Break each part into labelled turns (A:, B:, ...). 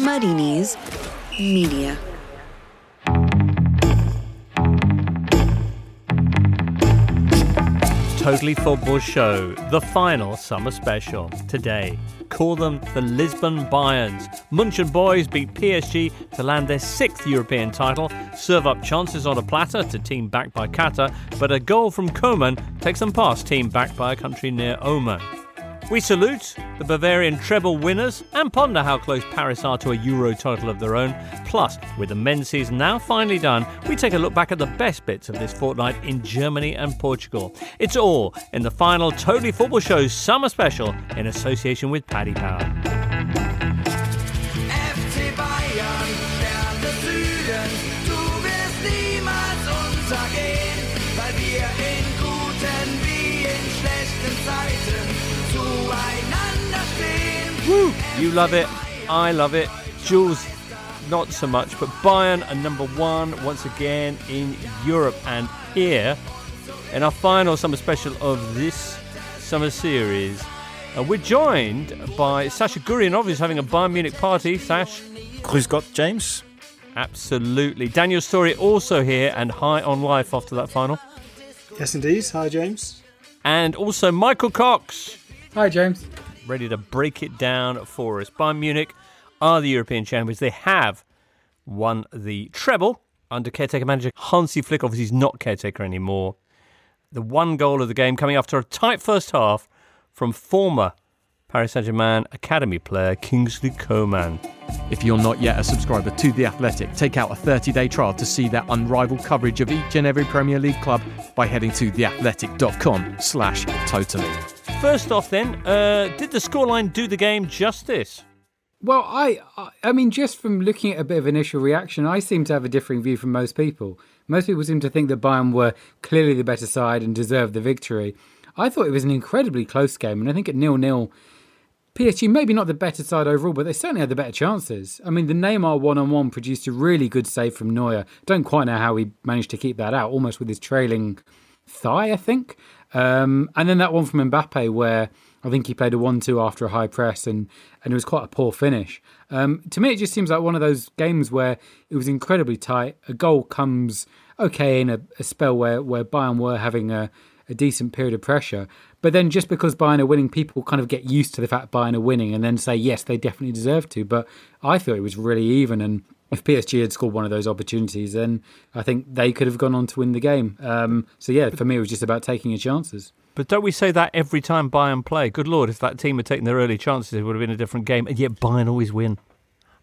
A: Muddy Media.
B: Totally Football Show, the final summer special. Today, call them the Lisbon Bayerns. Munchen boys beat PSG to land their sixth European title, serve up chances on a platter to team backed by Qatar, but a goal from Coman takes them past team backed by a country near Oman. We salute the Bavarian treble winners and ponder how close Paris are to a Euro title of their own. Plus, with the men's season now finally done, we take a look back at the best bits of this fortnight in Germany and Portugal. It's all in the final Totally Football Show summer special in association with Paddy Power. Woo! You love it. I love it. Jules, not so much, but Bayern are number one once again in Europe. And here, in our final summer special of this summer series, uh, we're joined by Sasha Gurianov, who's having a Bayern Munich party. Sash,
C: Grüß Gott, James.
B: absolutely. Daniel Storey also here and high on life after that final.
D: Yes, indeed. Hi, James.
B: And also Michael Cox.
E: Hi, James.
B: Ready to break it down for us. Bayern Munich are the European champions. They have won the treble under caretaker manager Hansi Flick. Obviously, he's not caretaker anymore. The one goal of the game coming after a tight first half from former Paris Saint Germain academy player Kingsley Coman.
F: If you're not yet a subscriber to The Athletic, take out a 30 day trial to see their unrivaled coverage of each and every Premier League club by heading to theathletic.com slash totally.
B: First off, then, uh, did the scoreline do the game justice?
E: Well, I, I- mean, just from looking at a bit of initial reaction, I seem to have a differing view from most people. Most people seem to think that Bayern were clearly the better side and deserved the victory. I thought it was an incredibly close game, and I think at nil nil, PSG maybe not the better side overall, but they certainly had the better chances. I mean, the Neymar one on one produced a really good save from Neuer. Don't quite know how he managed to keep that out, almost with his trailing thigh, I think. Um, and then that one from Mbappe, where I think he played a one-two after a high press, and and it was quite a poor finish. Um, to me, it just seems like one of those games where it was incredibly tight. A goal comes okay in a, a spell where where Bayern were having a, a decent period of pressure, but then just because Bayern are winning, people kind of get used to the fact Bayern are winning, and then say yes, they definitely deserve to. But I thought it was really even, and if PSG had scored one of those opportunities, then I think they could have gone on to win the game. Um, so yeah, for me, it was just about taking your chances.
B: But don't we say that every time Bayern play? Good lord, if that team had taken their early chances, it would have been a different game. And yet Bayern always win.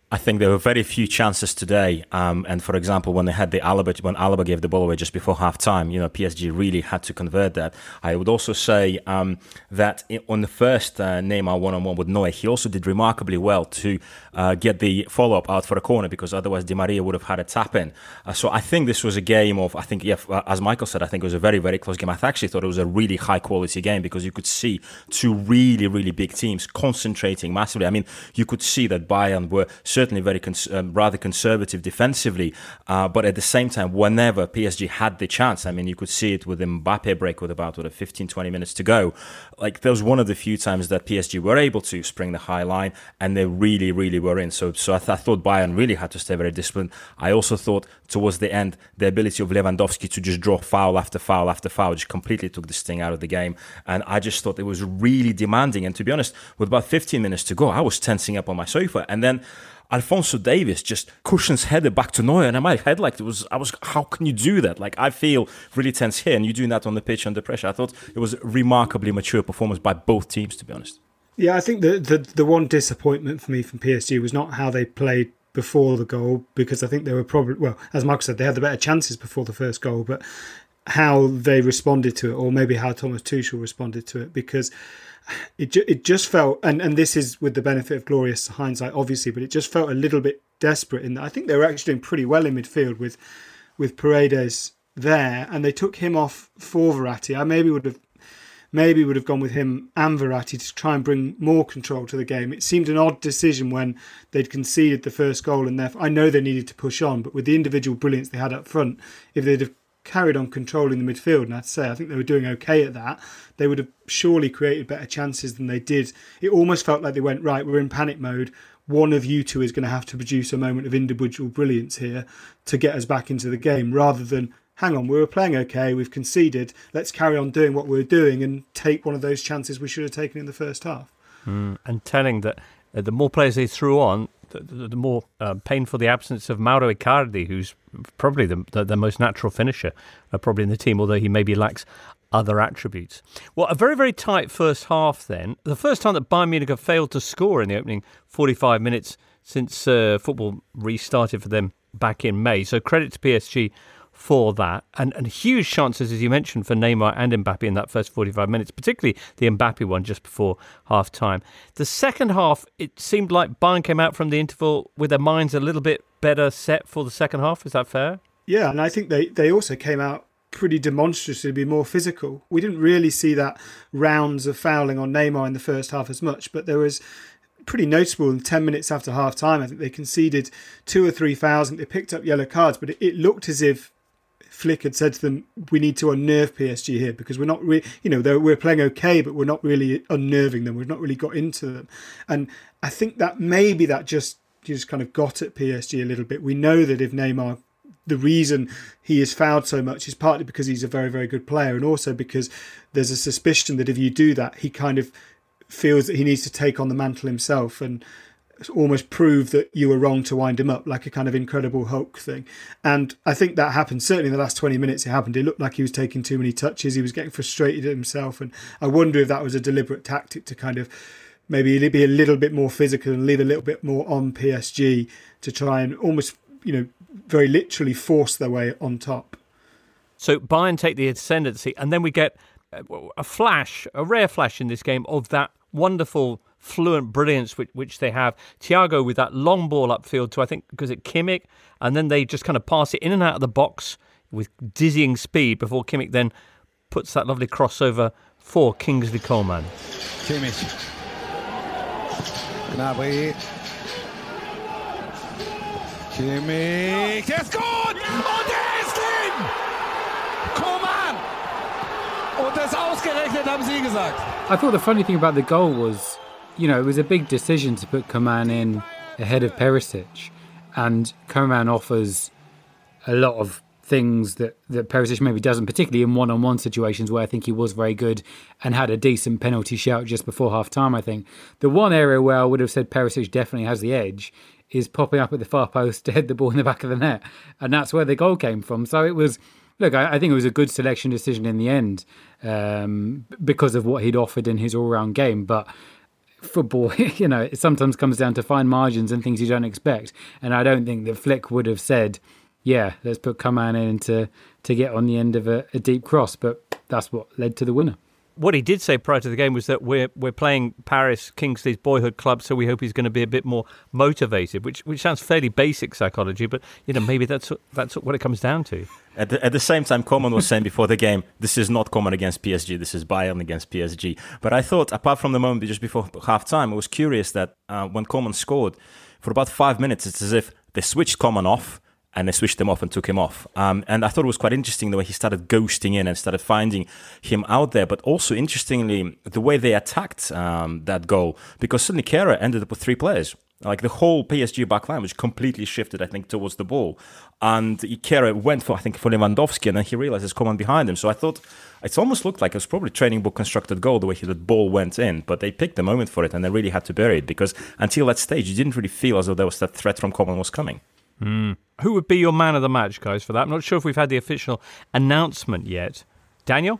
C: I think there were very few chances today. Um, and for example, when they had the Alaba, when Alaba gave the ball away just before half time, you know, PSG really had to convert that. I would also say um, that on the first uh, Neymar one on one with Neuer, he also did remarkably well to uh, get the follow up out for a corner because otherwise Di Maria would have had a tap in. Uh, so I think this was a game of, I think, yeah, uh, as Michael said, I think it was a very, very close game. I actually thought it was a really high quality game because you could see two really, really big teams concentrating massively. I mean, you could see that Bayern were certainly very cons- um, rather conservative defensively, uh, but at the same time, whenever PSG had the chance, I mean, you could see it with Mbappe break with about what, 15, 20 minutes to go. Like, there was one of the few times that PSG were able to spring the high line, and they really, really were in. So, so I, th- I thought Bayern really had to stay very disciplined. I also thought towards the end, the ability of Lewandowski to just draw foul after foul after foul just completely took this thing out of the game. And I just thought it was really demanding. And to be honest, with about 15 minutes to go, I was tensing up on my sofa. And then Alphonso Davies just cushions headed back to Neuer, and in my head, like it was, I was, how can you do that? Like I feel really tense here, and you doing that on the pitch under pressure. I thought it was remarkably mature performance by both teams, to be honest.
D: Yeah, I think the, the the one disappointment for me from PSG was not how they played before the goal because I think they were probably well, as Mark said, they had the better chances before the first goal, but how they responded to it, or maybe how Thomas Tuchel responded to it, because it ju- it just felt, and and this is with the benefit of glorious hindsight, obviously, but it just felt a little bit desperate in that I think they were actually doing pretty well in midfield with with Paredes there, and they took him off for Verratti. I maybe would have maybe would have gone with him and Verratti to try and bring more control to the game. It seemed an odd decision when they'd conceded the first goal, and therefore I know they needed to push on, but with the individual brilliance they had up front, if they'd have carried on controlling the midfield, and I'd say I think they were doing okay at that, they would have surely created better chances than they did. It almost felt like they went right. We're in panic mode. one of you two is going to have to produce a moment of individual brilliance here to get us back into the game rather than hang on, we were playing okay, we've conceded, let's carry on doing what we are doing and take one of those chances we should have taken in the first half.
B: Mm, and telling that uh, the more players they threw on, the, the, the more uh, painful the absence of Mauro Icardi, who's probably the, the, the most natural finisher, uh, probably in the team, although he maybe lacks other attributes. Well, a very, very tight first half then. The first time that Bayern Munich have failed to score in the opening 45 minutes since uh, football restarted for them back in May. So credit to PSG for that. And, and huge chances, as you mentioned, for Neymar and Mbappe in that first 45 minutes, particularly the Mbappe one just before half time. The second half, it seemed like Bayern came out from the interval with their minds a little bit better set for the second half. Is that fair?
D: Yeah, and I think they, they also came out pretty demonstratively more physical. We didn't really see that rounds of fouling on Neymar in the first half as much, but there was pretty noticeable in 10 minutes after half time. I think they conceded two or three fouls and they picked up yellow cards, but it, it looked as if Flick had said to them, "We need to unnerve PSG here because we're not really, you know, we're playing okay, but we're not really unnerving them. We've not really got into them." And I think that maybe that just just kind of got at PSG a little bit. We know that if Neymar, the reason he is fouled so much is partly because he's a very very good player, and also because there's a suspicion that if you do that, he kind of feels that he needs to take on the mantle himself and almost prove that you were wrong to wind him up, like a kind of incredible Hulk thing. And I think that happened. Certainly in the last 20 minutes, it happened. It looked like he was taking too many touches. He was getting frustrated at himself. And I wonder if that was a deliberate tactic to kind of maybe be a little bit more physical and leave a little bit more on PSG to try and almost, you know, very literally force their way on top.
B: So Bayern take the ascendancy, and then we get uh, a flash, a rare flash in this game of that wonderful fluent brilliance which, which they have. Thiago with that long ball upfield to I think because it Kimmich, and then they just kind of pass it in and out of the box with dizzying speed before Kimmich then puts that lovely crossover for Kingsley Coman.
G: Kimmich. Gnabry. Kimmich. Der ist gut! Und der ist drin! Coman! Und das ausgerechnet haben Sie gesagt.
E: I thought the funny thing about the goal was you know, it was a big decision to put Coman in ahead of Perisic, and Coman offers a lot of things that, that Perisic maybe doesn't, particularly in one on one situations where I think he was very good and had a decent penalty shout just before half time. I think the one area where I would have said Perisic definitely has the edge is popping up at the far post to head the ball in the back of the net, and that's where the goal came from. So it was. Look, I, I think it was a good selection decision in the end um, because of what he'd offered in his all-round game. But football, you know, it sometimes comes down to fine margins and things you don't expect. And I don't think that Flick would have said, "Yeah, let's put Coman in to to get on the end of a, a deep cross," but that's what led to the winner
B: what he did say prior to the game was that we're we're playing Paris Kingsley's boyhood club, so we hope he's going to be a bit more motivated, which which sounds fairly basic psychology, but you know maybe that's that's what it comes down to.
C: At the, at the same time, Coman was saying before the game, this is not Coman against PSG, this is Bayern against PSG. But I thought, apart from the moment just before half time, I was curious that uh, when Coman scored, for about five minutes, it's as if they switched Coman off and they switched him off and took him off. Um, and I thought it was quite interesting the way he started ghosting in and started finding him out there. But also interestingly, the way they attacked um, that goal, because suddenly Kehrer ended up with three players. Like the whole PSG backline, which completely shifted, I think, towards the ball. And Kehrer went for, I think, for Lewandowski, and then he realized there's Coman behind him. So I thought it almost looked like it was probably training book constructed goal, the way the ball went in. But they picked the moment for it, and they really had to bury it because until that stage, you didn't really feel as though there was that threat from Coman was coming.
B: Mm. Who would be your man of the match, guys, for that? I'm not sure if we've had the official announcement yet. Daniel?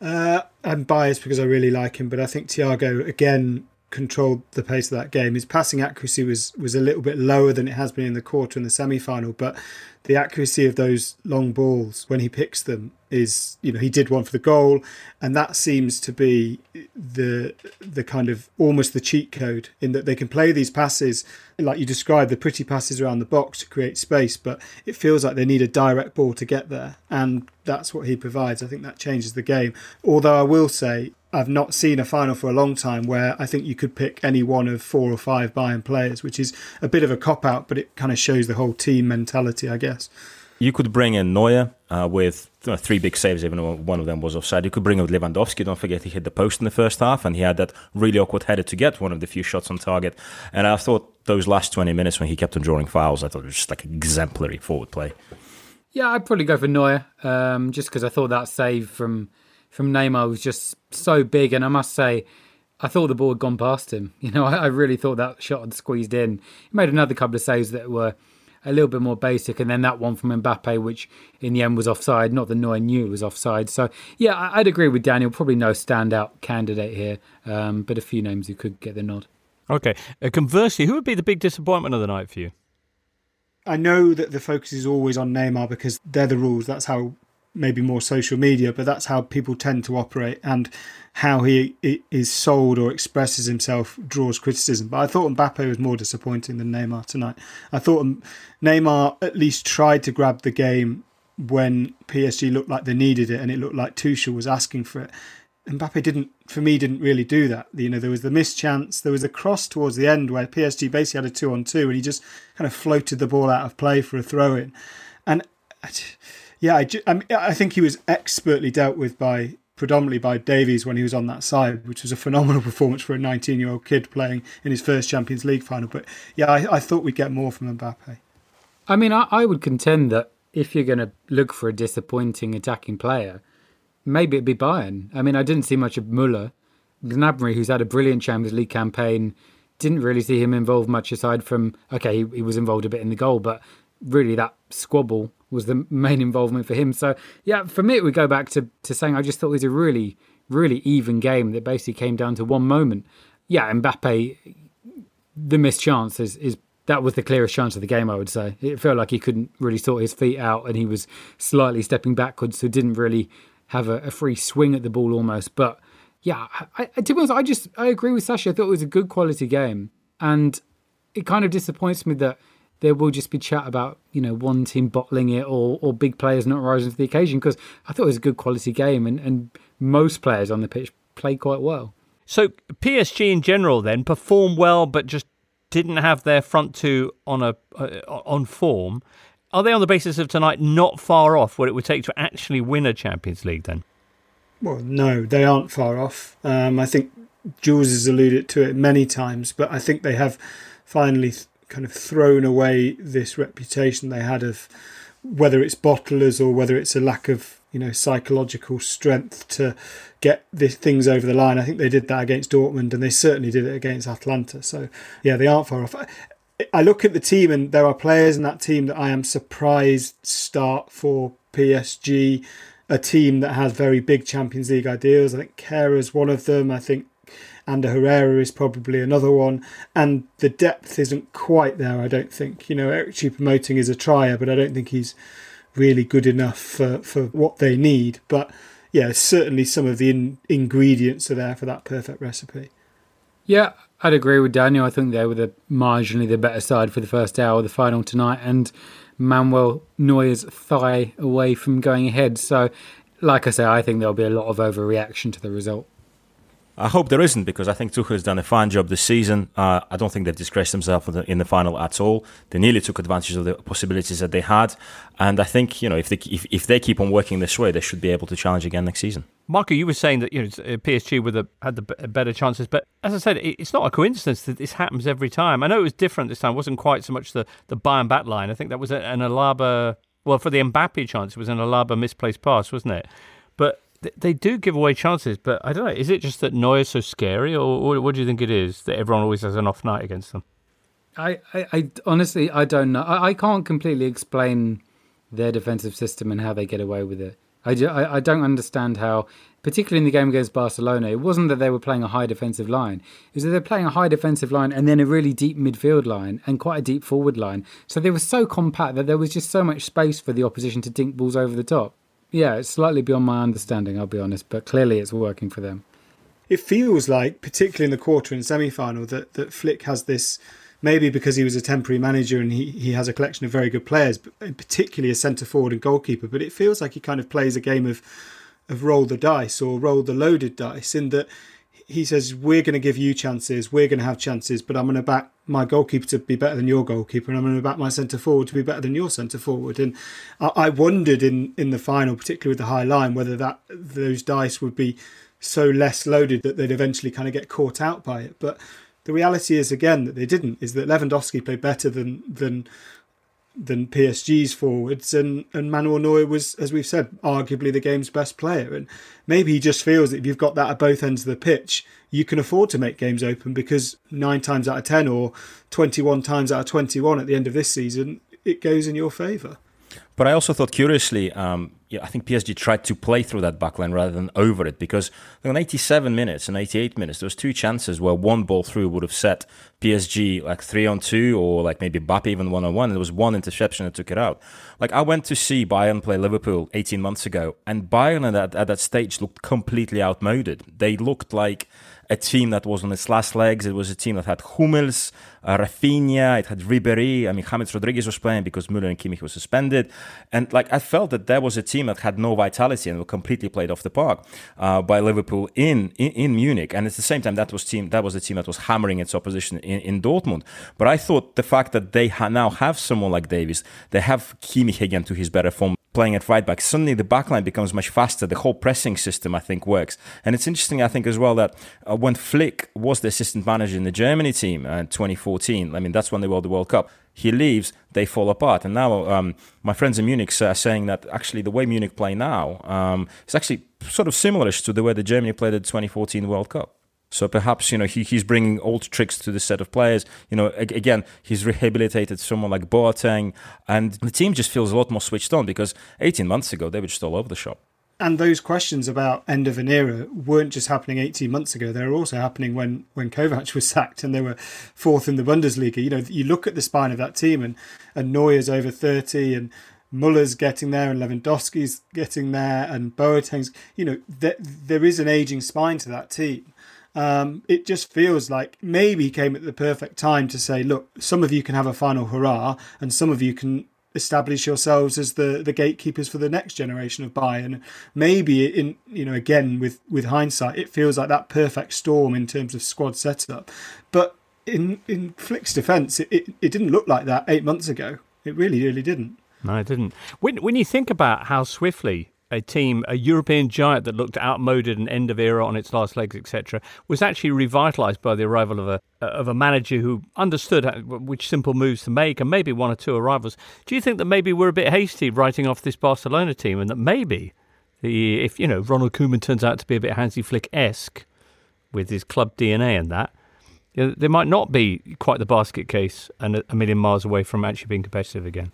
D: Uh, I'm biased because I really like him, but I think Thiago, again, controlled the pace of that game. His passing accuracy was, was a little bit lower than it has been in the quarter and the semi final, but the accuracy of those long balls when he picks them is you know he did one for the goal and that seems to be the the kind of almost the cheat code in that they can play these passes. Like you described the pretty passes around the box to create space but it feels like they need a direct ball to get there and that's what he provides. I think that changes the game. Although i will say I've not seen a final for a long time where I think you could pick any one of four or five Bayern players, which is a bit of a cop out, but it kind of shows the whole team mentality, I guess.
C: You could bring in Neuer uh, with know, three big saves, even though one of them was offside. You could bring in Lewandowski. Don't forget he hit the post in the first half, and he had that really awkward header to get one of the few shots on target. And I thought those last 20 minutes when he kept on drawing fouls, I thought it was just like exemplary forward play.
E: Yeah, I'd probably go for Neuer, um, just because I thought that save from from Neymar was just so big, and I must say, I thought the ball had gone past him. You know, I, I really thought that shot had squeezed in. He made another couple of saves that were a little bit more basic, and then that one from Mbappe, which in the end was offside. Not that Neuer knew it was offside. So yeah, I- I'd agree with Daniel. Probably no standout candidate here, um, but a few names who could get the nod.
B: Okay. Uh, conversely, who would be the big disappointment of the night for you?
D: I know that the focus is always on Neymar because they're the rules. That's how maybe more social media, but that's how people tend to operate and how he is sold or expresses himself draws criticism. But I thought Mbappe was more disappointing than Neymar tonight. I thought Neymar at least tried to grab the game when PSG looked like they needed it and it looked like Tuchel was asking for it. Mbappe didn't, for me, didn't really do that. You know, there was the missed chance. There was a cross towards the end where PSG basically had a two on two, and he just kind of floated the ball out of play for a throw in. And yeah, I, I, mean, I think he was expertly dealt with by predominantly by Davies when he was on that side, which was a phenomenal performance for a 19 year old kid playing in his first Champions League final. But yeah, I, I thought we'd get more from Mbappe.
E: I mean, I, I would contend that if you're going to look for a disappointing attacking player, maybe it'd be Bayern. I mean, I didn't see much of Muller. Gnabry, who's had a brilliant Champions League campaign, didn't really see him involved much aside from, okay, he, he was involved a bit in the goal, but really that squabble was the main involvement for him. So, yeah, for me, it would go back to, to saying I just thought it was a really, really even game that basically came down to one moment. Yeah, Mbappe, the missed chance is, is that was the clearest chance of the game, I would say. It felt like he couldn't really sort his feet out and he was slightly stepping backwards, so didn't really have a, a free swing at the ball almost. But yeah, I, I, to be honest, I just I agree with Sasha. I thought it was a good quality game, and it kind of disappoints me that there will just be chat about you know one team bottling it or or big players not rising to the occasion because I thought it was a good quality game and and most players on the pitch played quite well.
B: So PSG in general then performed well, but just didn't have their front two on a uh, on form. Are they on the basis of tonight not far off what it would take to actually win a Champions League? Then
D: Well, no, they aren't far off. Um, I think Jules has alluded to it many times, but I think they have finally th- kind of thrown away this reputation they had of whether it's bottlers or whether it's a lack of you know psychological strength to get this, things over the line. I think they did that against Dortmund, and they certainly did it against Atalanta. So yeah, they aren't far off. I, I look at the team, and there are players in that team that I am surprised start for PSG. A team that has very big Champions League ideals. I think Kehrer is one of them. I think Ander Herrera is probably another one. And the depth isn't quite there, I don't think. You know, Eric Choupo-Moting is a trier, but I don't think he's really good enough for, for what they need. But yeah, certainly some of the in, ingredients are there for that perfect recipe.
E: Yeah, I'd agree with Daniel. I think they were the marginally the better side for the first hour of the final tonight, and Manuel Neuer's thigh away from going ahead. So, like I say, I think there'll be a lot of overreaction to the result.
C: I hope there isn't because I think Tuchel has done a fine job this season. Uh, I don't think they've disgraced themselves in the, in the final at all. They nearly took advantage of the possibilities that they had, and I think you know if they if, if they keep on working this way, they should be able to challenge again next season.
B: Marco, you were saying that you know uh, PSG with the had the better chances, but as I said, it's not a coincidence that this happens every time. I know it was different this time; it wasn't quite so much the the Bayern back line. I think that was an Alaba. Well, for the Mbappe chance, it was an Alaba misplaced pass, wasn't it? But they do give away chances. But I don't know. Is it just that Neuer's so scary, or, what do you think it is that everyone always has an off night against them?
E: I, I, I honestly, I don't know. I, I can't completely explain their defensive system and how they get away with it. I, ju- I, I don't understand how, particularly in the game against Barcelona, it wasn't that they were playing a high defensive line. It was that they're playing a high defensive line and then a really deep midfield line and quite a deep forward line. So they were so compact that there was just so much space for the opposition to dink balls over the top. Yeah, it's slightly beyond my understanding, I'll be honest, but clearly it's working for them.
D: It feels like, particularly in the quarter and semi final, that, that Flick has this maybe because he was a temporary manager and he, he has a collection of very good players, but particularly a centre forward and goalkeeper. But it feels like he kind of plays a game of of roll the dice or roll the loaded dice in that he says we're going to give you chances, we're going to have chances, but I'm going to back my goalkeeper to be better than your goalkeeper, and I'm going to back my centre forward to be better than your centre forward. And I, I wondered in in the final, particularly with the high line, whether that those dice would be so less loaded that they'd eventually kind of get caught out by it. But the reality is again that they didn't. Is that Lewandowski played better than than than PSG's forwards, and and Manuel Neuer was, as we've said, arguably the game's best player. And maybe he just feels that if you've got that at both ends of the pitch, you can afford to make games open because nine times out of ten or twenty-one times out of twenty-one at the end of this season, it goes in your favour.
C: But I also thought curiously, um, yeah, I think PSG tried to play through that backline rather than over it because in 87 minutes and 88 minutes, there was two chances where one ball through would have set PSG like three on two or like maybe Mbappe even one on one. There was one interception that took it out. Like I went to see Bayern play Liverpool 18 months ago, and Bayern at at that stage looked completely outmoded. They looked like a team that was on its last legs. It was a team that had Hummels, uh, Rafinha, it had Ribery. I mean, James Rodriguez was playing because Müller and Kimmich were suspended. And like I felt that there was a team that had no vitality and were completely played off the park uh, by Liverpool in, in, in Munich. And at the same time, that was team that was the team that was hammering its opposition in, in Dortmund. But I thought the fact that they ha- now have someone like Davies, they have Kimmich again to his better form playing at right back, suddenly the backline becomes much faster. The whole pressing system, I think, works. And it's interesting, I think, as well, that uh, when Flick was the assistant manager in the Germany team in uh, 2014, I mean, that's when they won the World Cup. He leaves, they fall apart. And now um, my friends in Munich are saying that actually the way Munich play now um, is actually sort of similar to the way the Germany played at the 2014 World Cup. So perhaps you know he, he's bringing old tricks to the set of players. You know, again, he's rehabilitated someone like Boateng, and the team just feels a lot more switched on because 18 months ago they were just all over the shop.
D: And those questions about end of an era weren't just happening 18 months ago. They were also happening when when Kovac was sacked and they were fourth in the Bundesliga. You know, you look at the spine of that team, and and Neuer's over 30, and Muller's getting there and Lewandowski's getting there and Boateng's, you know, there is an aging spine to that team. Um, it just feels like maybe he came at the perfect time to say, look, some of you can have a final hurrah, and some of you can establish yourselves as the the gatekeepers for the next generation of Bayern. Maybe in you know again with with hindsight, it feels like that perfect storm in terms of squad setup, but in in Flick's defence, it, it, it didn't look like that eight months ago. It really really didn't.
B: No, it didn't. When when you think about how swiftly a team, a European giant that looked outmoded and end of era on its last legs, etc., was actually revitalised by the arrival of a of a manager who understood which simple moves to make, and maybe one or two arrivals. Do you think that maybe we're a bit hasty writing off this Barcelona team, and that maybe the if you know Ronald Koeman turns out to be a bit Hansi Flick esque with his club DNA and that. They might not be quite the basket case and a million miles away from actually being competitive again.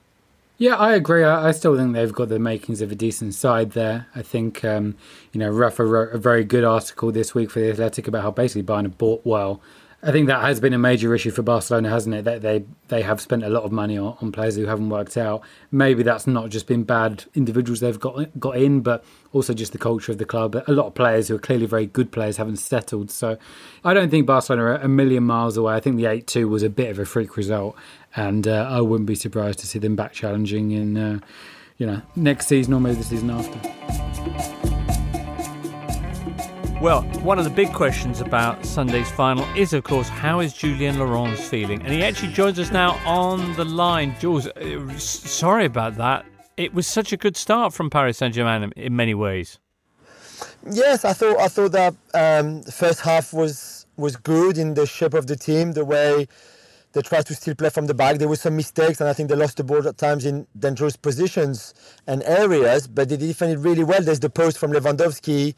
E: Yeah, I agree. I, I, still think they've got the makings of a decent side there. I think, um, you know, Rafa wrote a very good article this week for The Athletic about how basically Bayern have bought well I think that has been a major issue for Barcelona, hasn't it? That they they have spent a lot of money on, on players who haven't worked out. Maybe that's not just been bad individuals they've got got in, but also just the culture of the club. A lot of players who are clearly very good players haven't settled. So I don't think Barcelona are a million miles away. I think the eight two was a bit of a freak result, and uh, I wouldn't be surprised to see them back challenging in uh, you know next season or maybe the season after.
B: Well, one of the big questions about Sunday's final is, of course, how is Julien Laurens feeling? And he actually joins us now on the line. Jules, uh, sorry about that. It was such a good start from Paris Saint Germain in many ways.
H: Yes, I thought I thought that um, the first half was was good in the shape of the team, the way they tried to still play from the back. There were some mistakes, and I think they lost the ball at times in dangerous positions and areas, but they defended really well. There's the post from Lewandowski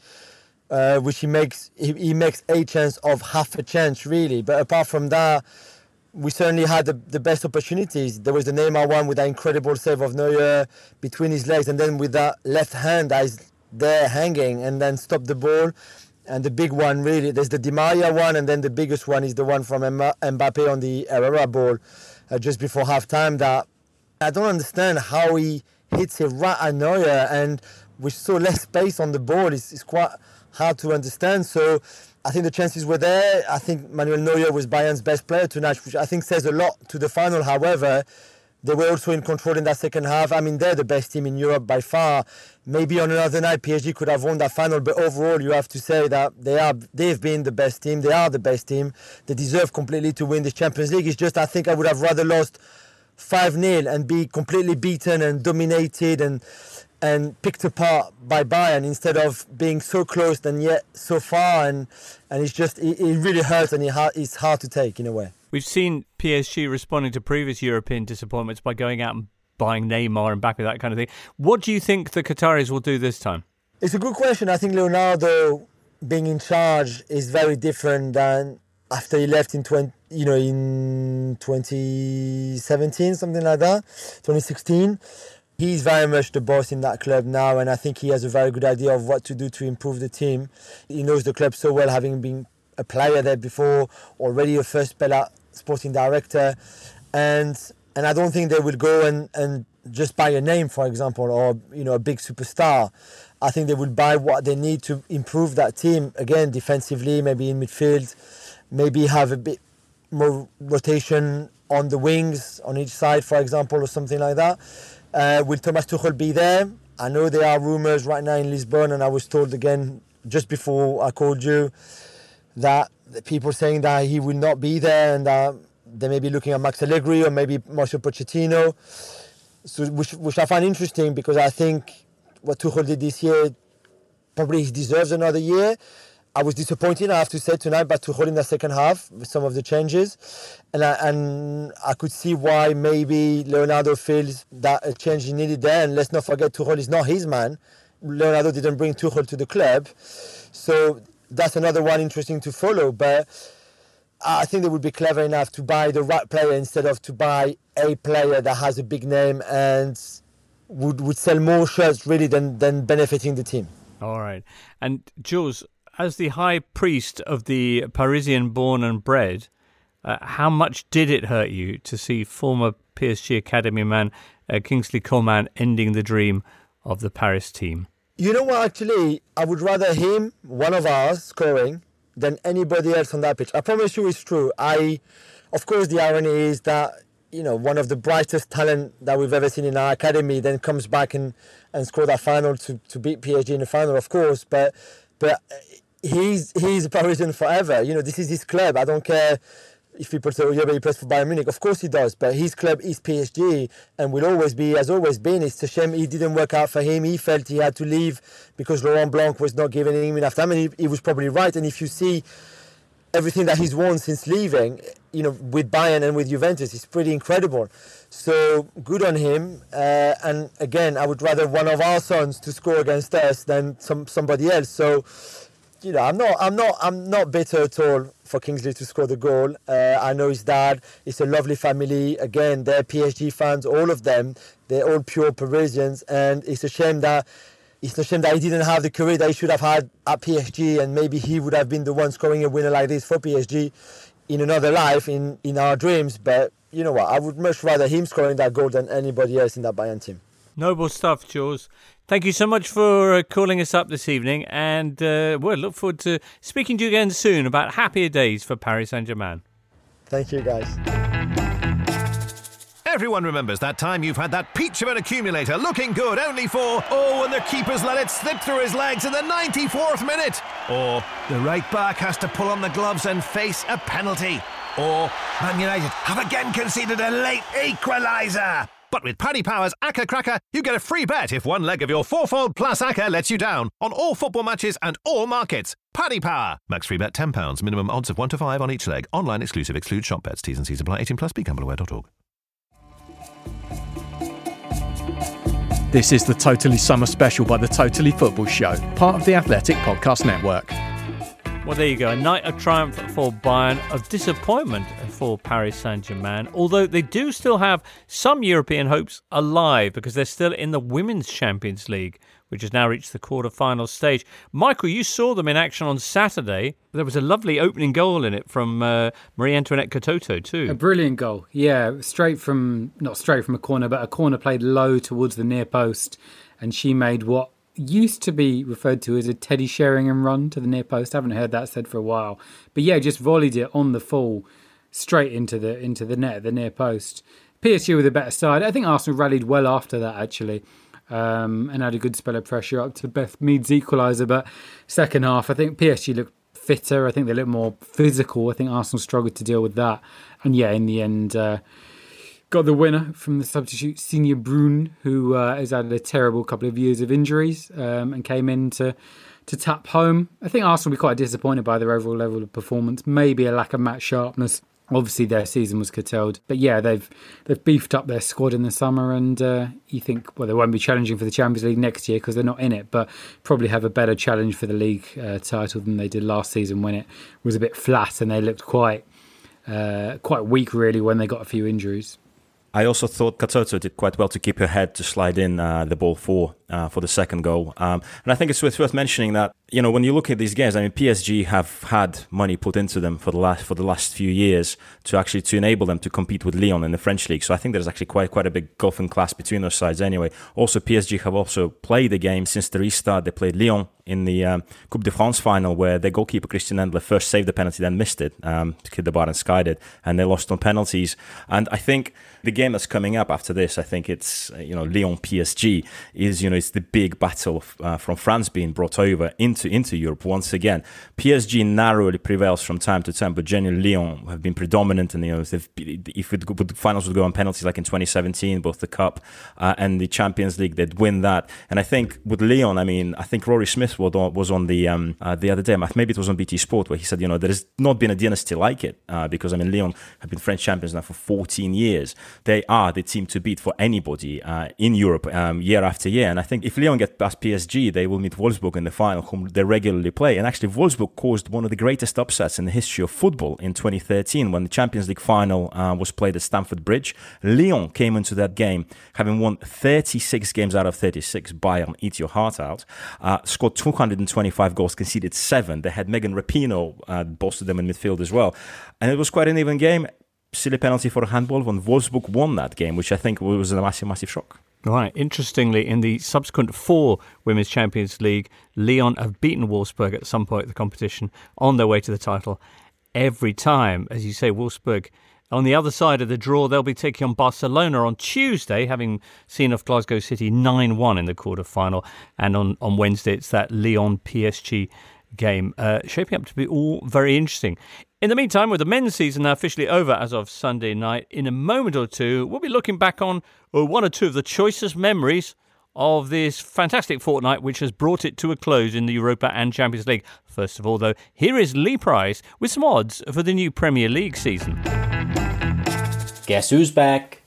H: uh, which he makes he, he, makes a chance of half a chance really. But apart from that, we certainly had the, the best opportunities. There was the Neymar one with that incredible save of Neuer between his legs, and then with that left hand that is there hanging, and then stop the ball. And the big one really, there's the Di Maria one, and then the biggest one is the one from Mbappe on the Herrera ball uh, just before halftime. That I don't understand how he hits it right at Neuer, and with so less space on the ball, it's, it's quite hard to understand. So I think the chances were there. I think Manuel Neuer was Bayern's best player tonight, which I think says a lot to the final. However, They were also in control in that second half. I mean, they're the best team in Europe by far. Maybe on another night, PSG could have won that final, but overall, you have to say that they are they've been the best team. They are the best team. They deserve completely to win the Champions League. It's just I think I would have rather lost five 0 and be completely beaten and dominated and and picked apart by Bayern instead of being so close and yet so far and and it's just it, it really hurts and it, it's hard to take in a way.
B: We've seen PSG responding to previous European disappointments by going out and buying Neymar and Mbappe, that kind of thing. What do you think the Qataris will do this time?
H: It's a good question. I think Leonardo being in charge is very different than after he left in 20, you know, in 2017, something like that, 2016 he's very much the boss in that club now, and I think he has a very good idea of what to do to improve the team. He knows the club so well, having been a player there before, already a first Bella sporting director, and and I don't think they will go and, and just buy a name, for example, or you know a big superstar. I think they will buy what they need to improve that team again defensively, maybe in midfield, maybe have a bit more rotation on the wings on each side, for example, or something like that. Uh, will Thomas Tuchel be there? I know there are rumours right now in Lisbon, and I was told again just before I called you that people saying that he will not be there and that they may be looking at Max Allegri or maybe Marcelo Pochettino, so which, which I find interesting because I think what Tuchel did this year probably he deserves another year. I was disappointed, I have to say, tonight by Tuchel in the second half with some of the changes. And I, and I could see why maybe Leonardo feels that a change is needed there. And let's not forget, Tuchel is not his man. Leonardo didn't bring Tuchel to the club. So that's another one interesting to follow. But I think they would be clever enough to buy the right player instead of to buy a player that has a big name and would, would sell more shirts really than, than benefiting the team.
B: All right. And Jules, as the high priest of the Parisian born and bred, uh, how much did it hurt you to see former PSG academy man uh, Kingsley Coman ending the dream of the Paris team?
H: You know what? Actually, I would rather him, one of us, scoring than anybody else on that pitch. I promise you, it's true. I, of course, the irony is that you know one of the brightest talent that we've ever seen in our academy then comes back and and score that final to to beat PSG in the final, of course. But but he's he's a Parisian forever. You know, this is his club. I don't care if people say, oh, yeah, but he plays for Bayern Munich. Of course he does, but his club is PSG and will always be, has always been. It's a shame he didn't work out for him. He felt he had to leave because Laurent Blanc was not giving him enough time, and he, he was probably right. And if you see everything that he's won since leaving, you know, with Bayern and with Juventus, it's pretty incredible. So good on him. Uh, and again, I would rather one of our sons to score against us than some somebody else. So you know, I'm not, I'm not, I'm not bitter at all for Kingsley to score the goal. Uh, I know his dad. It's a lovely family. Again, they're PSG fans, all of them. They're all pure Parisians, and it's a shame that it's a shame that he didn't have the career that he should have had at PSG, and maybe he would have been the one scoring a winner like this for PSG in another life, in in our dreams. But you know what? I would much rather him scoring that goal than anybody else in that Bayern team.
B: Noble stuff, Jules. Thank you so much for uh, calling us up this evening, and uh, we'll look forward to speaking to you again soon about happier days for Paris Saint Germain.
H: Thank you, guys.
I: Everyone remembers that time you've had that peach of an accumulator looking good only for, oh, and the keeper's let it slip through his legs in the 94th minute. Or the right back has to pull on the gloves and face a penalty. Or Man United have again conceded a late equaliser. But with Paddy Power's Acca Cracker, you get a free bet if one leg of your fourfold plus Acca lets you down on all football matches and all markets. Paddy Power. Max free bet £10. Minimum odds of 1 to 5 on each leg. Online exclusive. Excludes shop bets. T's and C's apply. 18 plus. BeGambleAware.org.
F: This is the Totally Summer Special by the Totally Football Show, part of the Athletic Podcast Network.
B: Well, there you go. A night of triumph for Bayern, of disappointment for Paris Saint Germain. Although they do still have some European hopes alive because they're still in the Women's Champions League, which has now reached the quarter-final stage. Michael, you saw them in action on Saturday. There was a lovely opening goal in it from uh, Marie Antoinette Katoto, too.
E: A brilliant goal. Yeah, straight from, not straight from a corner, but a corner played low towards the near post. And she made what used to be referred to as a Teddy Sheringham run to the near post. I haven't heard that said for a while. But yeah, just volleyed it on the full straight into the into the net, the near post. PSG with a better side. I think Arsenal rallied well after that, actually, um, and had a good spell of pressure up to Beth Mead's equaliser. But second half, I think PSG looked fitter. I think they looked more physical. I think Arsenal struggled to deal with that. And yeah, in the end, uh, got the winner from the substitute Signe Bruun, who uh, has had a terrible couple of years of injuries um, and came in to to tap home. I think Arsenal will be quite disappointed by their overall level of performance. Maybe a lack of match sharpness. Obviously, their season was curtailed, but yeah, they've they've beefed up their squad in the summer, and uh, you think well they won't be challenging for the Champions League next year because they're not in it, but probably have a better challenge for the league uh, title than they did last season when it was a bit flat and they looked quite uh, quite weak really when they got a few injuries.
C: I also thought Katoto did quite well to keep her head to slide in uh, the ball for uh, for the second goal. Um, and I think it's worth, worth mentioning that you know when you look at these games, I mean PSG have had money put into them for the last for the last few years to actually to enable them to compete with Lyon in the French league. So I think there's actually quite quite a big gulf in class between those sides. Anyway, also PSG have also played the game since the restart. They played Lyon in the um, Coupe de France final where their goalkeeper Christiane Endler first saved the penalty, then missed it um, to hit the bar and skied it, and they lost on penalties. And I think the game that's coming up after this, I think it's you know Lyon PSG is you know it's the big battle uh, from France being brought over into into Europe once again. PSG narrowly prevails from time to time, but genuinely Lyon have been predominant, and you know if, if it, the finals would go on penalties like in 2017, both the cup uh, and the Champions League, they'd win that. And I think with Lyon, I mean, I think Rory Smith was on the um, uh, the other day, maybe it was on BT Sport, where he said, you know, there has not been a dynasty like it uh, because I mean Lyon have been French champions now for 14 years they are the team to beat for anybody uh, in Europe um, year after year. And I think if Lyon get past PSG, they will meet Wolfsburg in the final, whom they regularly play. And actually, Wolfsburg caused one of the greatest upsets in the history of football in 2013 when the Champions League final uh, was played at Stamford Bridge. Lyon came into that game having won 36 games out of 36. Bayern, eat your heart out. Uh, scored 225 goals, conceded seven. They had Megan Rapinoe uh, boasted them in midfield as well. And it was quite an even game silly penalty for a handball when Wolfsburg won that game, which I think was a massive, massive shock.
B: Right. Interestingly, in the subsequent four Women's Champions League, Lyon have beaten Wolfsburg at some point of the competition on their way to the title. Every time, as you say, Wolfsburg on the other side of the draw, they'll be taking on Barcelona on Tuesday, having seen off Glasgow City 9 1 in the quarter final. And on, on Wednesday, it's that Lyon PSG game, uh, shaping up to be all very interesting. In the meantime, with the men's season now officially over as of Sunday night, in a moment or two, we'll be looking back on uh, one or two of the choicest memories of this fantastic fortnight which has brought it to a close in the Europa and Champions League. First of all, though, here is Lee Price with some odds for the new Premier League season.
J: Guess who's back?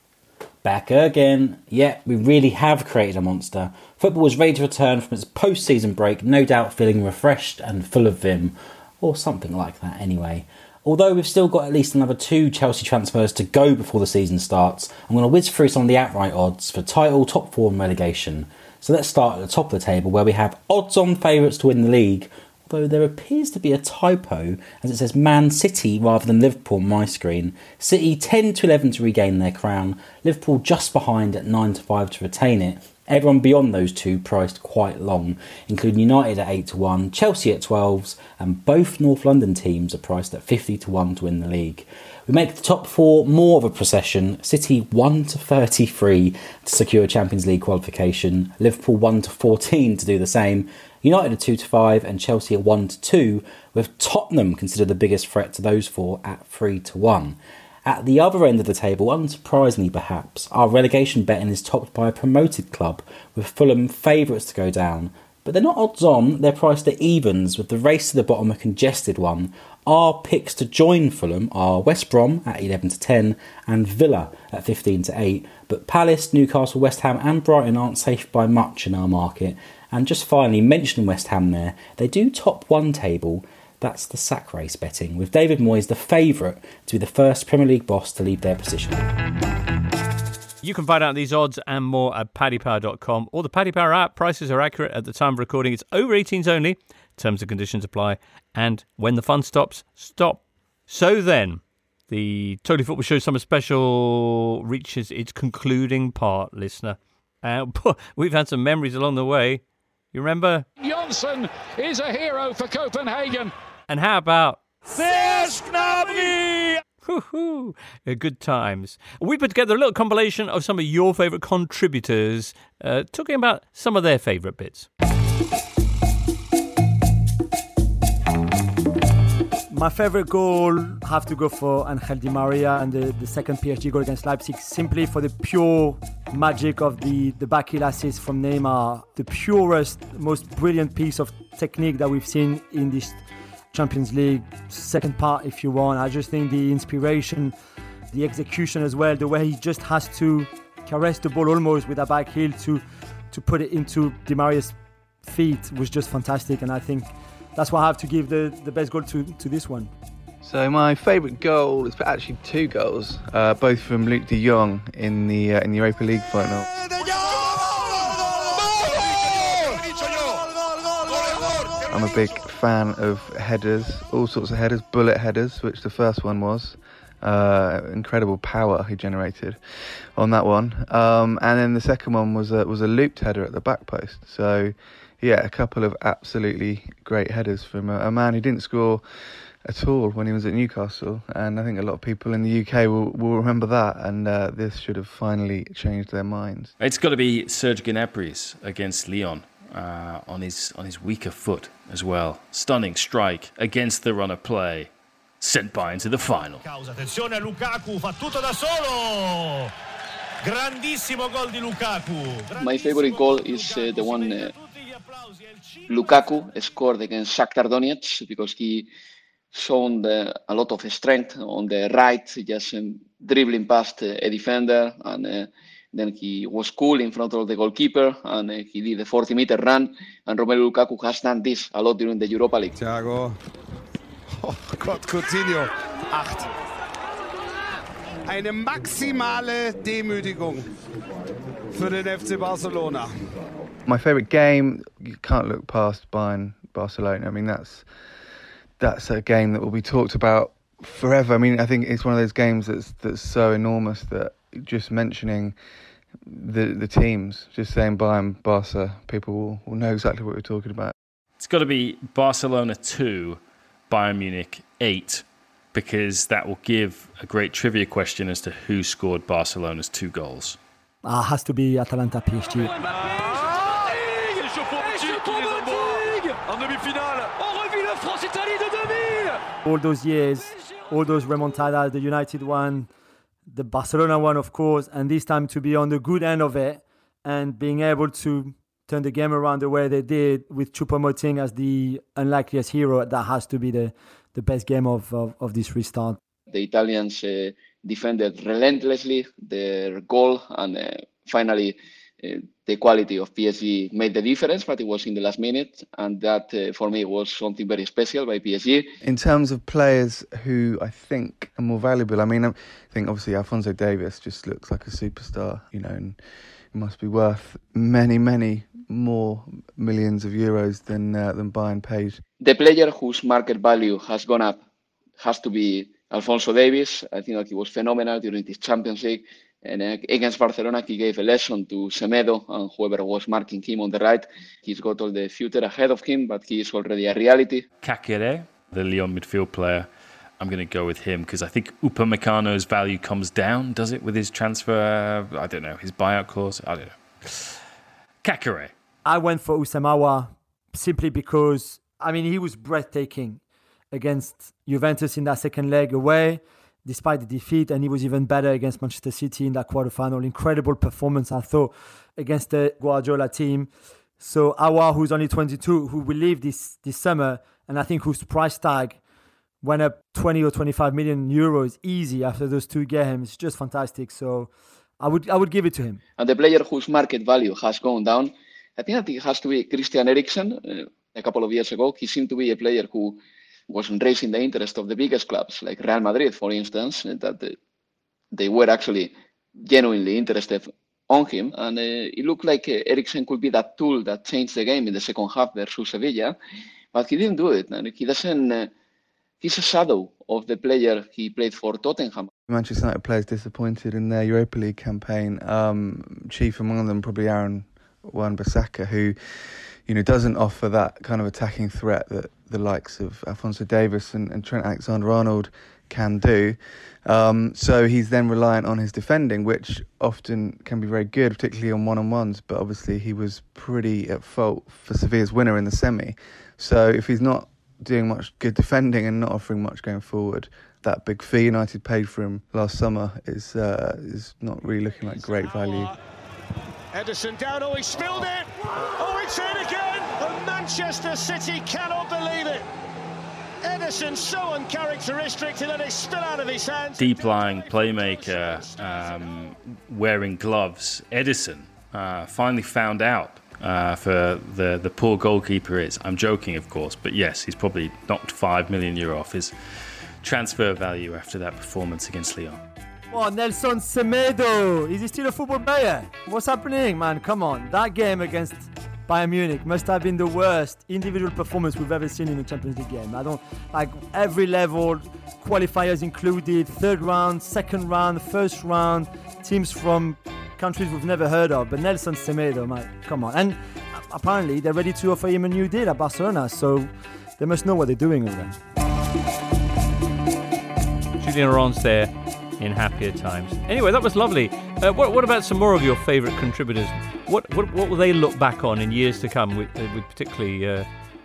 J: Back again. Yeah, we really have created a monster. Football is ready to return from its post season break, no doubt feeling refreshed and full of vim, or something like that anyway. Although we've still got at least another two Chelsea transfers to go before the season starts, I'm going to whiz through some of the outright odds for title, top four, and relegation. So let's start at the top of the table where we have odds on favourites to win the league, although there appears to be a typo as it says Man City rather than Liverpool on my screen. City 10 to 11 to regain their crown, Liverpool just behind at 9 to 5 to retain it. Everyone beyond those two priced quite long, including United at 8 to 1, Chelsea at 12s, and both North London teams are priced at 50 to 1 to win the league. We make the top four more of a procession. City 1 to 33 to secure Champions League qualification, Liverpool 1 to 14 to do the same, United at 2 to 5, and Chelsea at 1 to 2, with Tottenham considered the biggest threat to those four at 3 to 1. At the other end of the table, unsurprisingly perhaps, our relegation betting is topped by a promoted club, with Fulham favourites to go down. But they're not odds on, they're priced at evens, with the race to the bottom a congested one. Our picks to join Fulham are West Brom at 11 to 10 and Villa at 15 to 8. But Palace, Newcastle, West Ham, and Brighton aren't safe by much in our market. And just finally, mentioning West Ham there, they do top one table that's the sack race betting, with David Moyes the favourite to be the first Premier League boss to leave their position.
B: You can find out these odds and more at paddypower.com or the Paddy Power app. Prices are accurate at the time of recording. It's over 18s only. Terms and conditions apply. And when the fun stops, stop. So then, the Totally Football Show Summer Special reaches its concluding part, listener. Uh, we've had some memories along the way. You remember?
G: Johnson is a hero for Copenhagen.
B: And how about Hoo-hoo. Uh, Good times. We put together a little compilation of some of your favourite contributors, uh, talking about some of their favourite bits.
K: My favorite goal have to go for Angel Di Maria and the, the second PSG goal against Leipzig, simply for the pure magic of the, the back heel assist from Neymar, the purest, most brilliant piece of technique that we've seen in this Champions League second part, if you want. I just think the inspiration, the execution as well, the way he just has to caress the ball almost with a back heel to to put it into Di Maria's feet was just fantastic, and I think that's why I have to give the, the best goal to, to this one.
L: So my favourite goal is actually two goals, uh, both from Luuk de Jong in the uh, in the Europa League final. I'm a big fan of headers, all sorts of headers, bullet headers, which the first one was. Uh, incredible power he generated on that one, um, and then the second one was a, was a looped header at the back post. So, yeah, a couple of absolutely great headers from a, a man who didn't score at all when he was at Newcastle, and I think a lot of people in the UK will, will remember that. And uh, this should have finally changed their minds.
M: It's got to be Serge Gnabry's against Lyon uh, on his on his weaker foot as well. Stunning strike against the run of play, sent by into the final.
N: Attenzione a Lukaku, fa tutto da solo. Grandissimo gol di Lukaku.
O: My favorite goal is uh, the one uh, Lukaku scored against Shakhtar Donetsk because he shown the, a lot of strength on the right, just um, dribbling past uh, a defender, and uh, then he was cool in front of the goalkeeper, and uh, he did a 40-meter run. And Romelu Lukaku has done this a lot during the Europa League.
G: Thiago. Oh Gott, Coutinho. Acht. Eine maximale Demütigung für den FC Barcelona.
L: My favourite game, you can't look past Bayern Barcelona. I mean, that's that's a game that will be talked about forever. I mean, I think it's one of those games that's that's so enormous that just mentioning the the teams, just saying Bayern Barca, people will, will know exactly what we're talking about.
M: It's got to be Barcelona 2, Bayern Munich 8, because that will give a great trivia question as to who scored Barcelona's two goals.
K: Uh, has to be Atalanta PSG.
N: En demi-finale, on revit le France-Italie de 2000
K: All those years, all those remontadas, the United one, the Barcelona one, of course, and this time to be on the good end of it and being able to turn the game around the way they did with Choupo-Moting as the unlikeliest hero, that has to be the, the best game of, of, of this restart.
O: The Italians uh, defended relentlessly their goal, and uh, finally, the quality of PSG made the difference, but it was in the last minute, and that uh, for me was something very special by PSG.
L: In terms of players who I think are more valuable, I mean, I think obviously Alphonso Davies just looks like a superstar, you know, and must be worth many, many more millions of euros than uh, than Bayern paid.
O: The player whose market value has gone up has to be Alphonso Davies. I think that he was phenomenal during this Champions League. And against Barcelona, he gave a lesson to Semedo and whoever was marking him on the right. He's got all the future ahead of him, but he is already a reality.
M: Caqueret, the Lyon midfield player, I'm going to go with him because I think Upamecano's value comes down, does it, with his transfer? I don't know, his buyout clause? I don't know. Caqueret.
K: I went for Houssem Aouar simply because, I mean, he was breathtaking against Juventus in that second leg away, despite the defeat, and he was even better against Manchester City in that quarterfinal. Incredible performance, I thought, against the Guardiola team. So Aouar, who's only 22, who will leave this this summer, and I think whose price tag went up 20 or 25 million euros easy after those two games, just fantastic. So I would I would give it to him.
O: And the player whose market value has gone down, I think that it has to be Christian Eriksen. Uh, a couple of years ago, he seemed to be a player who was raising the interest of the biggest clubs, like Real Madrid, for instance, that uh, they were actually genuinely interested on him. And uh, it looked like uh, Eriksen could be that tool that changed the game in the second half versus Sevilla, but he didn't do it. And he doesn't. Uh, he's a shadow of the player he played for Tottenham.
L: Manchester United players disappointed in their Europa League campaign. Um, chief among them, probably Aaron Wan-Bissaka, who you know doesn't offer that kind of attacking threat that the likes of Alphonso Davies and, and Trent Alexander-Arnold can do. Um, so he's then reliant on his defending, which often can be very good, particularly on one on ones. But obviously, he was pretty at fault for Sevilla's winner in the semi. So if he's not doing much good defending and not offering much going forward, that big fee United paid for him last summer is uh, is not really looking like great value.
N: Ederson down, oh, he spilled it! Oh, it's in again! And Manchester City cannot believe it! Ederson so uncharacteristic to let it spill out of his hands.
M: Deep lying playmaker um, wearing gloves. Ederson uh, finally found out uh, for the, the poor goalkeeper is. I'm joking, of course, but yes, he's probably knocked 5 million euro off his transfer value after that performance against Lyon.
K: Oh, Nelson Semedo. Is he still a football player? What's happening, man? Come on. That game against Bayern Munich must have been the worst individual performance we've ever seen in a Champions League game. I don't like every level, qualifiers included, third round, second round, first round, teams from countries we've never heard of. But Nelson Semedo, man, come on. And apparently they're ready to offer him a new deal at Barcelona, so they must know what they're doing over there.
B: Julien Laurens there in happier times. Anyway, that was lovely. Uh, what, what, about some more of your favourite contributors? What, what, what will they look back on in years to come with, uh, with particularly uh,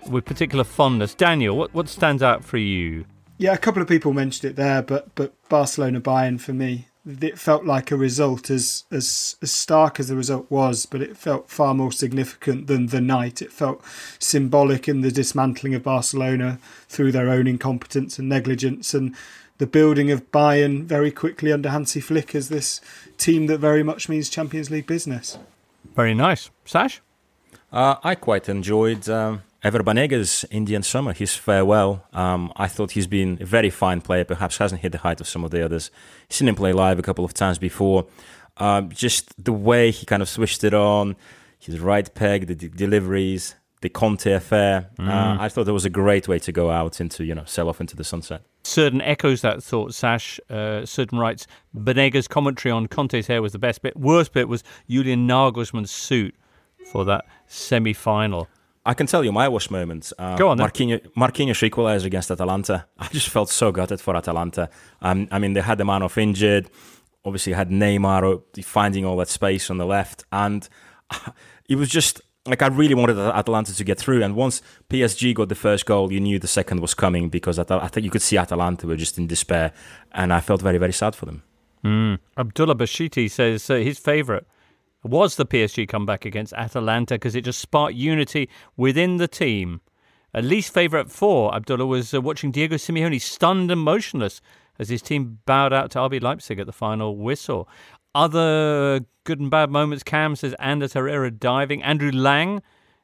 B: with particular fondness? Daniel, what, what stands out for you?
D: Yeah, a couple of people mentioned it there, but but Barcelona Bayern for me, it felt like a result as as as stark as the result was, but it felt far more significant than the night. It felt symbolic in the dismantling of Barcelona through their own incompetence and negligence and the building of Bayern very quickly under Hansi Flick as this team that very much means Champions League business.
B: Very nice. Sash?
C: Uh, I quite enjoyed um, Ever Banega's Indian Summer, his farewell. Um, I thought he's been a very fine player, perhaps hasn't hit the height of some of the others. seen him play live a couple of times before. Um, just the way he kind of switched it on, his right peg, the d- deliveries, the Conte affair.
B: Mm.
C: Uh, I thought that was a great way to go out into, you know, sell off into the sunset.
B: Certain echoes that thought, Sash. Uh, Certain writes, Banega's commentary on Conte's hair was the best bit. Worst bit was Julian Nagelsmann's suit for that semi-final.
C: I can tell you my worst moments. Uh,
B: Go on, then.
C: Marquinhos, Marquinhos equalised against Atalanta. I just felt so gutted for Atalanta. Um, I mean, they had the man off injured. Obviously, had Neymar finding all that space on the left, and it was just like I really wanted Atalanta to get through. And once PSG got the first goal, you knew the second was coming because At- I think you could see Atalanta were just in despair, and I felt very, very sad for them.
B: Mm. Abdullah Bashiti says uh, his favourite was the PSG comeback against Atalanta because it just sparked unity within the team. At least favourite for Abdullah was uh, watching Diego Simeone stunned and motionless as his team bowed out to RB Leipzig at the final whistle. Other good and bad moments, Cam says Anders Herrera diving. Andrew Lang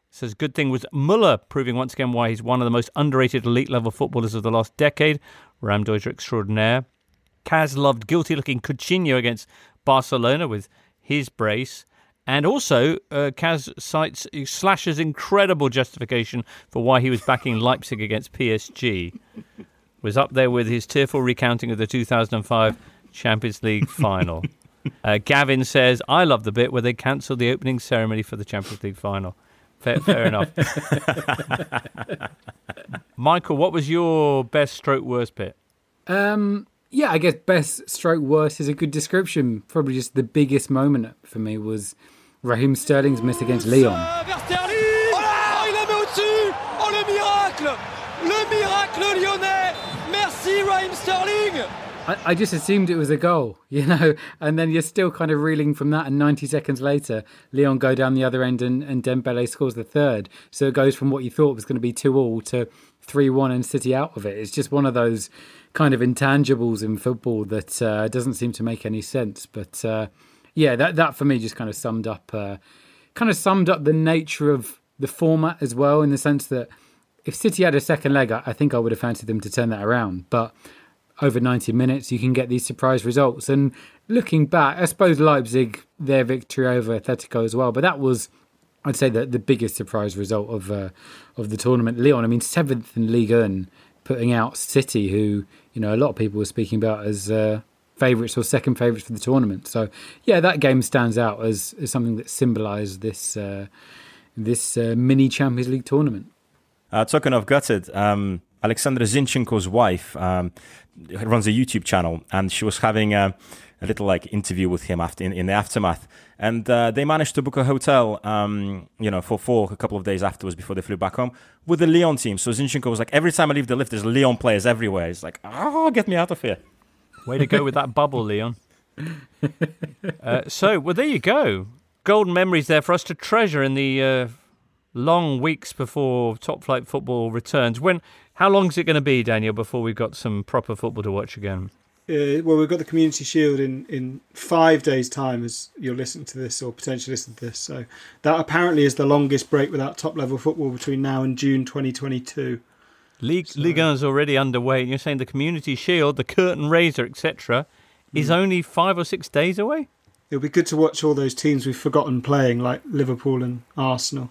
B: says good thing was Muller proving once again why he's one of the most underrated elite level footballers of the last decade. Raumdeuter extraordinaire. Kaz loved guilty looking Coutinho against Barcelona with his brace. And also, uh, Kaz cites Slasher's incredible justification for why he was backing Leipzig against PSG. Was up there with his tearful recounting of the 2005 Champions League final. Uh, Gavin says, I love the bit where they cancelled the opening ceremony for the Champions League final. Fair, fair enough. Michael, what was your best stroke worst bit?
E: Um, yeah, I guess best stroke worst is a good description. Probably just the biggest moment for me was Raheem Sterling's miss against
N: Lyon.
E: I, I just assumed it was a goal, you know, and then you're still kind of reeling from that. And 90 seconds later, Lyon go down the other end and, and Dembele scores the third. So it goes from what you thought was going to be 2 all to 3 1 and City out of it. It's just one of those kind of intangibles in football that uh, doesn't seem to make any sense. But uh, yeah, that, that for me just kind of summed up, uh, kind of summed up the nature of the format as well, in the sense that if City had a second leg, I I think I would have fancied them to turn that around. But over 90 minutes, you can get these surprise results. And looking back, I suppose Leipzig, their victory over Atletico as well, but that was, I'd say, the, the biggest surprise result of uh, of the tournament. Lyon, I mean, seventh in Ligue 1, putting out City, who, you know, a lot of people were speaking about as uh, favourites or second favourites for the tournament. So, yeah, that game stands out as, as something that symbolised this, uh, this uh, mini Champions League tournament.
C: Uh, talking of gutted, um, Alexandra Zinchenko's wife um, runs a YouTube channel, and she was having a, a little like interview with him after in, in the aftermath, and uh, they managed to book a hotel, um, you know, for for a couple of days afterwards before they flew back home with the Lyon team. So Zinchenko was like, every time I leave the lift, there's Lyon players everywhere. It's like, oh, get me out of here.
B: Way to go with that bubble, Lyon. Uh, so, well, there you go. Golden memories there for us to treasure in the uh, long weeks before top flight football returns. When? How long is it going to be, Daniel, before we've got some proper football to watch again?
D: Uh, well, we've got the Community Shield in, in five days' time as you're listening to this or potentially listening to this. So that apparently is the longest break without top level football between now and June 2022.
B: League so. Ligue 1 is already underway, and you're saying the Community Shield, the curtain raiser, etc., is mm. only five or six days away?
D: It'll be good to watch all those teams we've forgotten playing, like Liverpool and Arsenal.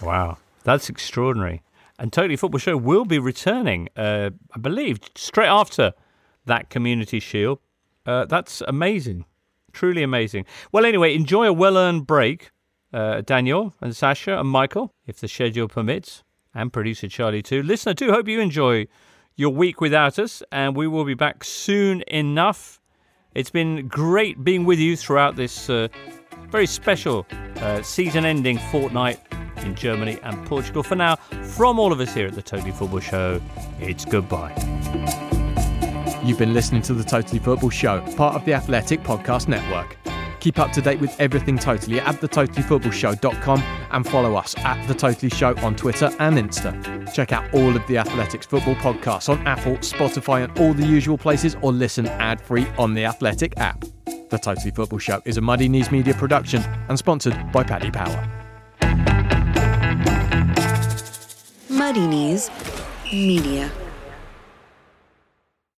B: Wow, that's extraordinary. And Totally Football Show will be returning, uh, I believe, straight after that Community Shield. Uh, that's amazing. Truly amazing. Well, anyway, enjoy a well earned break, uh, Daniel and Sasha and Michael, if the schedule permits, and producer Charlie too. Listener too, hope you enjoy your week without us, and we will be back soon enough. It's been great being with you throughout this uh, very special uh, season ending fortnight in Germany and Portugal. For now, from all of us here at the Totally Football Show, it's goodbye.
F: You've been listening to the Totally Football Show, part of the Athletic Podcast Network. Keep up to date with everything Totally at thetotallyfootballshow.com and follow us at The Totally Show on Twitter and Insta. Check out all of the Athletics football podcasts on Apple, Spotify, and all the usual places, or listen ad free on the Athletic app. The Totally Football Show is a Muddy Knees Media production and sponsored by Paddy Power.
A: Muddy Knees Media.